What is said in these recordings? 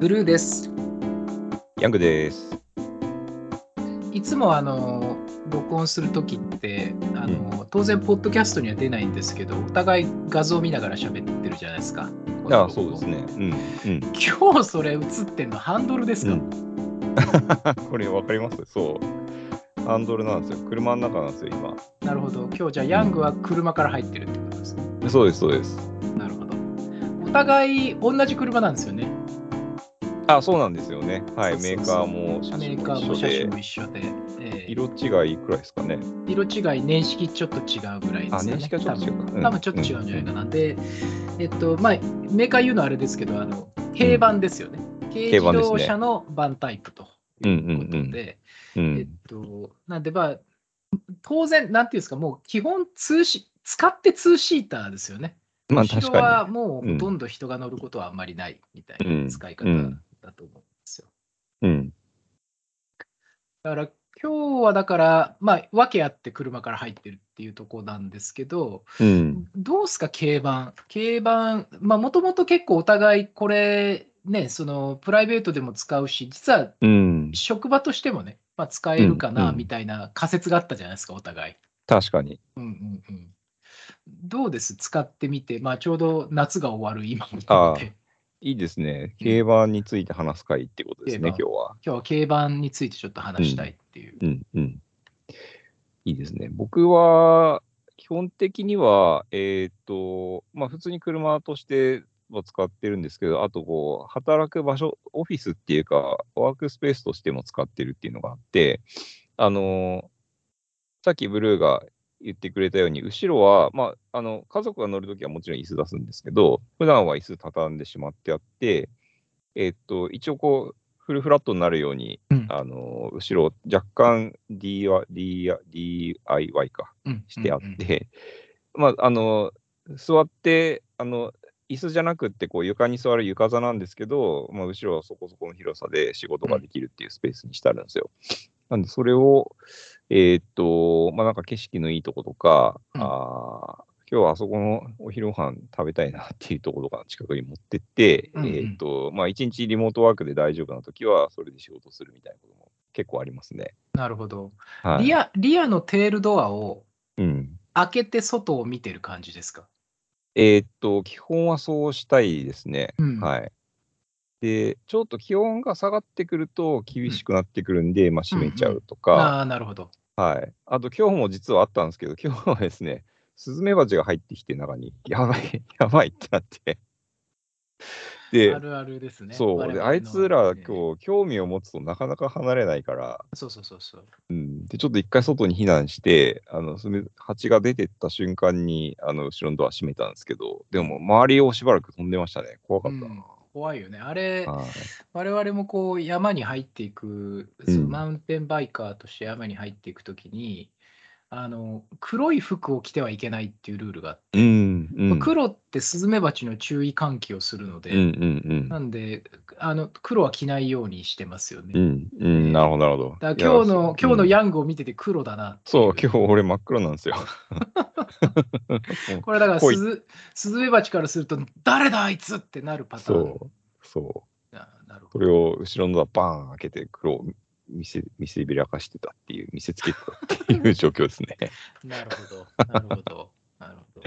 ブルーです。ヤングです。いつもあの録音するときってあの、当然、ポッドキャストには出ないんですけど、お互い画像見ながら喋ってるじゃないですか。ああ、そうですね。うん。うん。今日それ映ってるのハンドルですか、うん これわかります？そう。ハンドルなんですよ。車の中なんですよ、今。なるほど。今日じゃあ、ヤングは車から入ってるってことですね。そうです、そうです。なるほど。お互い同じ車なんですよね。あ、そうなんですよね。はい。メーカーも車メ種も一緒で一緒で。えー色違いくらいですかね。色違い、年式ちょっと違うぐらいですよね。あ年式はちょっと違うかうん多分多分ちょっと違うんじゃないかな。で、えっと、まあ、メーカー言うのはあれですけど、あの、軽バンですよね。軽自バンですね動車のバンタイプということで、えっうん。と、なんで、まあ、当然、なんていうんですか、もう基本通し、使ってツーシーターですよね。まあ、確かはもうほとんど人が乗ることはあんまりないみたいな使い方うんだと思うんですよ。に。うん。だから今日はだから、まあ、訳あって車から入ってるっていうところなんですけど、うん。どうすか、軽バン。軽バン、まあ、もともと結構お互いこれ、ね、そのプライベートでも使うし、実はうん。職場としてもね、まあ、使えるかなんみたいな仮説があったじゃないですか、お互い。確かに。うんうんうん。どうです？使ってみて、まあ、ちょうど夏が終わる今なので、いいですね。競馬について話す会ってことですね、今競日は。今日は軽バンについてちょっと話したいっていう。うんうん。いいですね。僕は、基本的には、えーっと、まあ、普通に車としては使ってるんですけど、あと、こう、働く場所、オフィスっていうか、ワークスペースとしても使ってるっていうのがあって、あの、さっきブルーが言ってくれたように、後ろは、まあ、あの、家族が乗るときはもちろん椅子出すんですけど、普段は椅子畳んでしまってあって、えーっと、一応こう、フルフラットになるように、うん。あの、後ろ若干 DIY, かうん。してあって、まあ、あの、座って、あの、椅子じゃなくって、こう、床に座る床座なんですけど、まあ、後ろはそこそこの広さで仕事ができるっていうスペースにしてあるんですよ。なんで、それを、えーっと、まあ、なんか景色のいいとことか、うんあー今日はあそこのお昼ご飯食べたいなっていうところとかの近くに持ってって、うんうんえーっと、まあ、一日リモートワークで大丈夫な時は、それで仕事するみたいなことも結構ありますね。なるほど。はい。リアリアのテールドアをうん。開けて外を見てる感じですか？えーっと、基本はそうしたいですね。うんはい。で、ちょっと気温が下がってくると厳しくなってくるんで、まあ、閉めちゃうとか、ああ、なるほど。はい。あと、今日も実はあったんですけど、今日はですね、スズメバチが入ってきて、中に、やばい、やばいってなって。であ、るあるですね。そう、で、あいつらええ今日、興味を持つとなかなか離れないから、そうそうそうそう。うん、で、ちょっと一回外に避難して、あの、蜂が出てった瞬間に、あの、後ろのドア閉めたんですけど、でも、周りをしばらく飛んでましたね。怖かったな。うん怖いよね。あれ、はい我々もこう山に入っていく、マウンテンバイカーとして山に入っていくときに、あの黒い服を着てはいけないっていうルールがあって、うん、うん。黒ってスズメバチの注意喚起をするので、うん、うん、なんであの黒は着ないようにしてますよね。うん。うん、うん、なるほど、なるほど。だ今日の今日のうんヤングを見てて黒だなそう、今日俺真っ黒なんですよ。これだからスズスズメバチからすると、誰だあいつってなるパターン。そう、そう。あなるほそどれを後ろのドアバーン開けて黒を見せ見せびらかしてたっていう、見せつけてたっていう状況ですね。なるほど。なるほど。なるほど。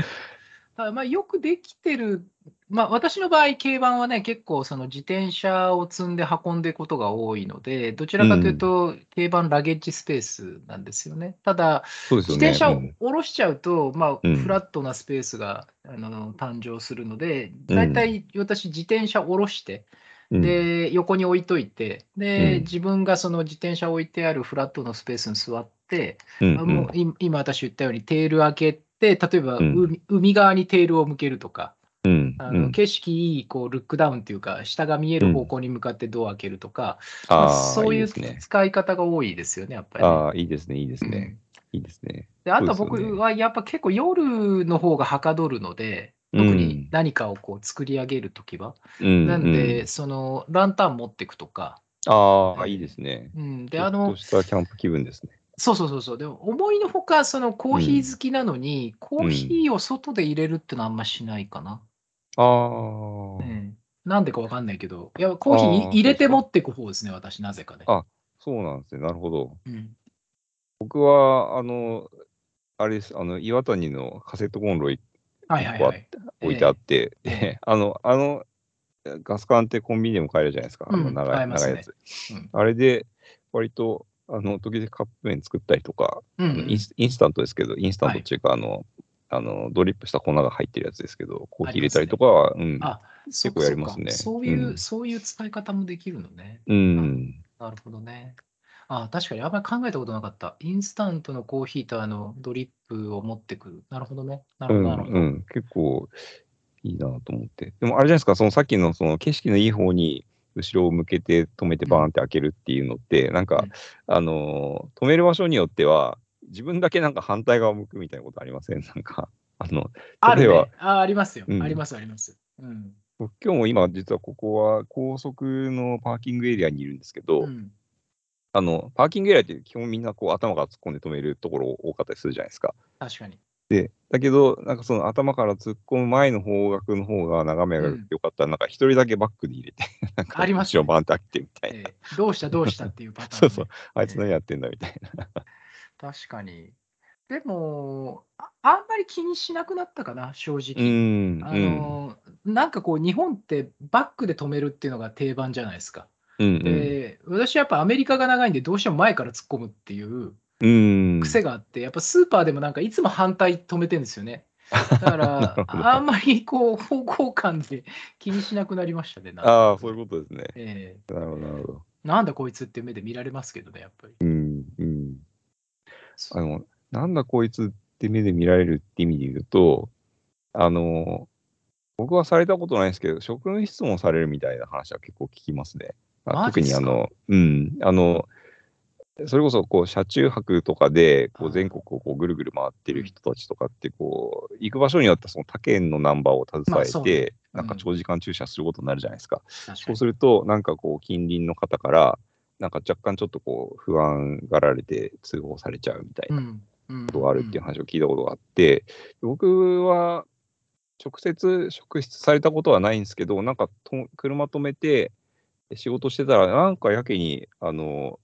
ただまあよくできてる、まあ、私の場合、軽バンはね、結構その自転車を積んで運んでいくことが多いので、どちらかというと、軽バンラゲッジスペースなんですよね。ただ、そうですよね。自転車をうん下ろしちゃうと、まあ、うんフラットなスペースがあの誕生するので、うん大体私、自転車下ろして、うんで、横に置いといて、で、うん。自分がその自転車置いてあるフラットのスペースに座って、うんうい今私言ったようにテール開けて、例えばうん。海,、海側にテールを向けるとか、うんあのうん景色いいこうルックダウンっていうか、下が見える方向に向かってドア開けるとか、まあああ、そういう。使い方が多いですよね、やっぱりね、ああ、いいですね、いいですね。いいですね。であとは僕はやっぱ結構夜の方がはかどるので、特に何かをこう作り上げるときは？うんなんで、うんそのランタン持っていくとか、ああ、いいですね。うん、であのとしたキャンプ気分ですね。そうそうそうそう。でも思いのほか、そのコーヒー好きなのに、コーヒーを外で入れるってのはあんましないかな。ああ、うんなんでかわかんないけど、いや、コーヒー入れて持ってく方ですね、私、なぜかね。あそうなんですね。なるほど。うん、僕は、あの、あれです、あの、岩谷のカセットコンロいはいはいはい。置いてあって、ええで あの、あの、ガス管ってコンビニでも買えるじゃないですか。あのうん長い、買えますね長いやつ。うんあれで、割と、あの、時々カップ麺作ったりとか、うんインスインスタントですけど、インスタントっていうか、あの、あの、ドリップした粉が入ってるやつですけど、コーヒー入れたりとかは、うん。結構やりますねそういう、うんそういう使い方もできるのね。うん。なるほどね。あ確かにあんまり考えたことなかった。インスタントのコーヒーとあのドリップを持ってくる。なるほどね。なるほど、うん、なるほど。うん、結構いいなと思って。でもあれじゃないですか、そのさっきのその景色のいい方に後ろを向けて止めてバーンって開けるっていうのって、なんか、うんあのー止める場所によっては、自分だけなんか反対側向くみたいなことありません？なんか、あの、ある例えばね。あありますよ、うんあります、あります。うん。僕今日も今、実はここは高速のパーキングエリアにいるんですけど、うんあの、パーキングエリアって基本みんなこう頭から突っ込んで止めるところ多かったりするじゃないですか。確かに。で、だけど、なんかその頭から突っ込む前の方角の方が眺めが良かったら、なんか一人だけバックで入れて、なんかあります後ろバーンって開けてみたいな。ええどうした、どうしたっていうパターン、ね。そうそう、あいつ何やってんだみたいな。確かに。でもあ、あんまり気にしなくなったかな、正う直。ん、あのなんかこう、日本ってバックで止めるっていうのが定番じゃないですか。うん、うん、で私はやっぱアメリカが長いんで、どうしても前から突っ込むっていううん。癖があって、やっぱスーパーでもなんかいつも反対止めてるんですよね。だか ならあんまりこう方向感で気にしなくなりましたね。ああ、そういうことですね。えなるほど、なるほど。えなんだこいつって目で見られますけどね、やっぱり。うん、うん。あの、なんだこいつって目で見られるって意味で言うと、あの、僕はされたことないですけど、職務質問されるみたいな話は結構聞きますね。あ特にあの、うん、あの、それこそこう車中泊とかでこう全国をこうぐるぐる回ってる人たちとかってこう行く場所によってはその他県のナンバーをまあ携えてねなんか長時間駐車することになるじゃないですか。そうするとなんかこう近隣の方からなんか若干ちょっとこう不安がられて通報されちゃうみたいなことがあるっていう話を聞いたことがあって、僕は直接職質されたことはないんですけど、なんかと車止めて仕事してたら、なんかやけに、あの、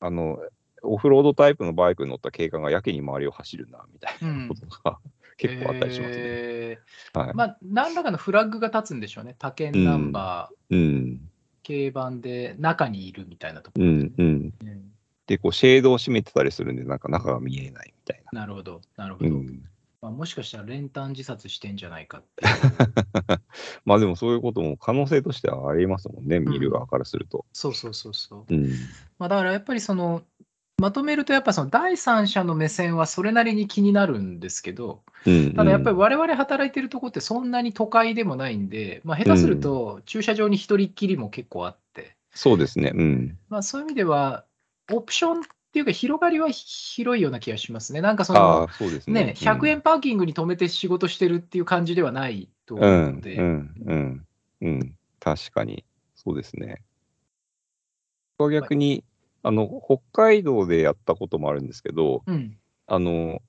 あの、オフロードタイプのバイクに乗った警官がやけに周りを走るな、みたいなことが 結構あったりしますね。えはい。ーまあ、何らかのフラッグが立つんでしょうね。他県ナンバー、うん。軽バンで中にいるみたいなところで、うん。うん。うんで、こう、シェードを閉めてたりするんで、なんか中が見えないみたいな。なるほど、なるほど。うん。まあ、もしかしたら練炭自殺してんじゃないかって。まあでもそういうことも可能性としてはありますもんね、見る側からすると。そうそうそうそう。うん。まあ、だからやっぱりその、まとめると、やっぱその第三者の目線はそれなりに気になるんですけど、うん。ただやっぱりうん我々働いてるとこってそんなに都会でもないんで、まあ、下手すると駐車場に一人っきりも結構あって、そうですね。うん。まあ、そういう意味では、オプションっていうか、広がりは広いような気がしますね。なんかそあのあ、そうですね。ね、100円パーキングに止めて仕事してるっていう感じではないと思う、うんので、うん、うん、うん。確かに。そうですね。僕は逆に、あの、北海道でやったこともあるんですけど、うんあの、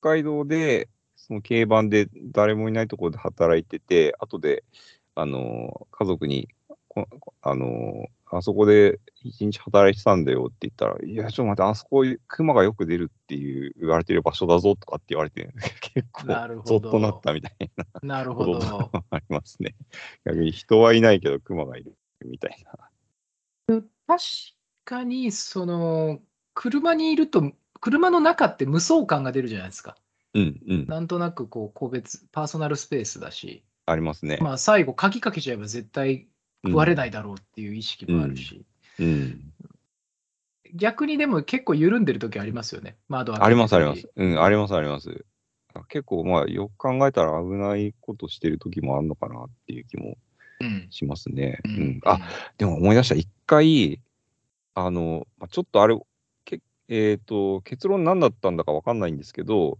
北海道で、その軽バンで誰もいないところで働いてて、後で、あの、家族に、こあの、あそこで一日働いてたんだよって言ったら、いや、ちょっと待って、あそこ、熊がよく出るっていう言われてる場所だぞとかって言われて、結構ゾッとなったみたいななるほど。がありますね。逆に人はいないけど、熊がいるみたいな。確かに、その、車にいると、車の中って無双感が出るじゃないですか。うん、うん。なんとなくこう個別、パーソナルスペースだし、ありますね。まあ、最後、鍵かけちゃえば絶対うん食われないだろうっていう意識もあるし、うん。逆にでも結構緩んでる時ありますよね、窓あります、あります。うん、あります、あります。結構、まあ、よく考えたら危ないことしてる時もあるのかなっていう気もうんしますね。ううんん。あ、でも思い出した。一回、あの、まあちょっとあれ、けえっ、と、結論何だったんだかわかんないんですけど、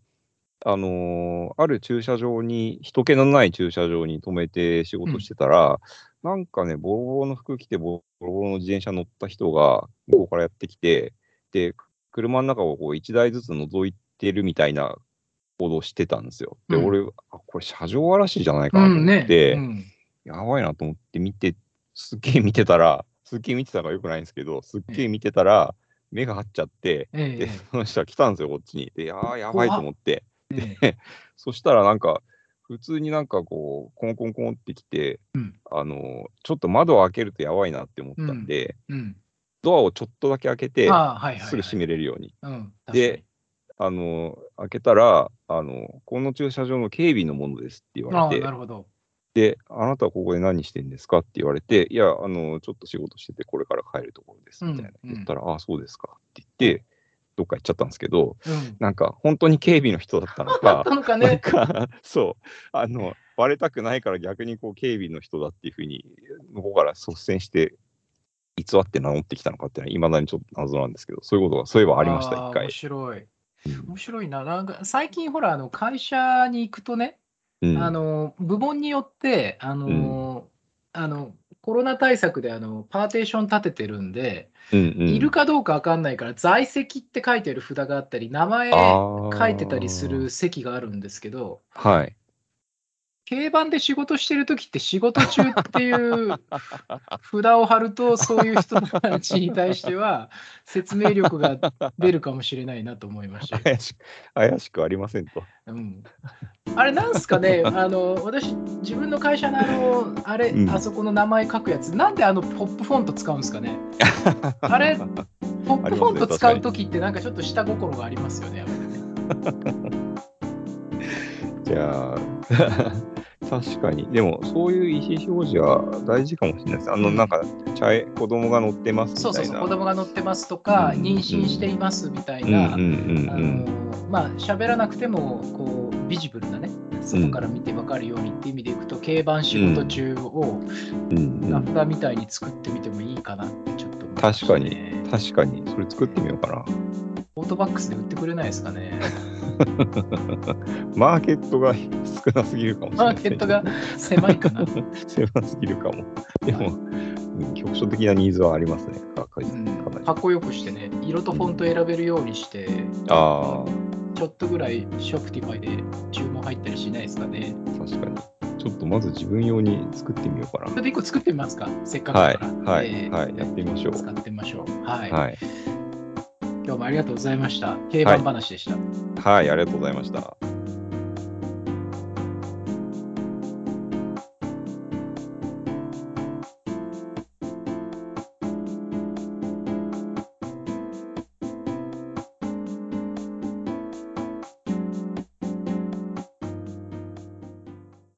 あのーある駐車場に、人気のない駐車場に止めて仕事してたら、なんかね、ボロボロの服着て、ボロボロの自転車乗った人が、向こうからやってきて、で、車の中をこう1台ずつ覗いてるみたいな行動をしてたんですよ。で、うん俺、あこれ車上荒らしじゃないかなとうんね思って、うんやばいなと思って見て、すっげえ見てたら、すっげえ見てたのがよくないんですけど、すっげえ見てたら、目が張っちゃって、でええ、その人が来たんですよ、こっちに。で、いやー、やばいと思って。ええ そしたらなんか、普通になんかこう、コンコンコンってきて、うんあの、ちょっと窓を開けるとやばいなって思ったんで、うん。ドアをちょっとだけ開けて。すぐ閉めれるように。うん。であの、開けたら、あの、この駐車場の警備のものですって言われて。で、あなたはここで何してんですかって言われて、いや、あの、ちょっと仕事してて、これから帰るところです、みたいなうんうん言ったら、ああ、そうですかって言って、どっか行っちゃったんですけど、うん。なんか、本当に警備の人だったのかなんね。か、そう、あの、バレたくないから逆にこう、警備の人だっていうふうに、向こうから率先して、偽って名乗ってきたのかっていうのは、いまだにちょっと謎なんですけど、そういうことが、そういえばありました、一回面。白い。うん面白いな。なんか最近ほら、あの会社に行くとね、うんあの部門によってあの、あのコロナ対策であのパーテーション立ててるんで、うんうんいるかどうか分かんないから、在籍って書いてある札があったり、名前書いてたりする席があるんですけど、はい。競馬で仕事してる時って仕事中っていう 札を貼ると、そういう人たちに対しては説明力が出るかもしれないなと思いましたよ。怪しく、怪しくありませんと。うん、あれなんすかね、あの私、自分の会社のあの、あれ、うんあそこの名前書くやつ、なんであのポップフォント使うんですかね？あれポップフォント使うときって、なんかちょっと下心がありますよね。じゃあ、確かに。でも、そういう意思表示は大事かもしれないです。あの、うんなんか、茶え子供が乗ってますみたいな。そうそうそう、子供が乗ってますとか、うん妊娠していますみたいうんな、うんうんあうん。のまあ喋らなくてもこうビジブルなね、そこから見て分かるようにっていう意味でいくと、競馬仕事中をうんうん、ラフラみたいに作ってみてもいいかなってちょっと思いました確かにね、確かに、それ作ってみようかな。オートバックスで売ってくれないですかね。マーケットが少なすぎるかもしれマない。ーケットが狭いかな。狭すぎるかも。でも、うん局所的なニーズはありますね。かかうんかっこよくしてね、色とフォント選べるようにして、あちょっとぐらいショプティファイで注文入ったりしないですかね。あ、確かに。ちょっとまず自分用に作ってみようかちょっと1個作ってみますか、せっかくはいだから。はいえーはいやってみましょう使ってみましょう。はい。な。はい。今日もありがとうございました。競馬話でした。はい、ありがとうございました。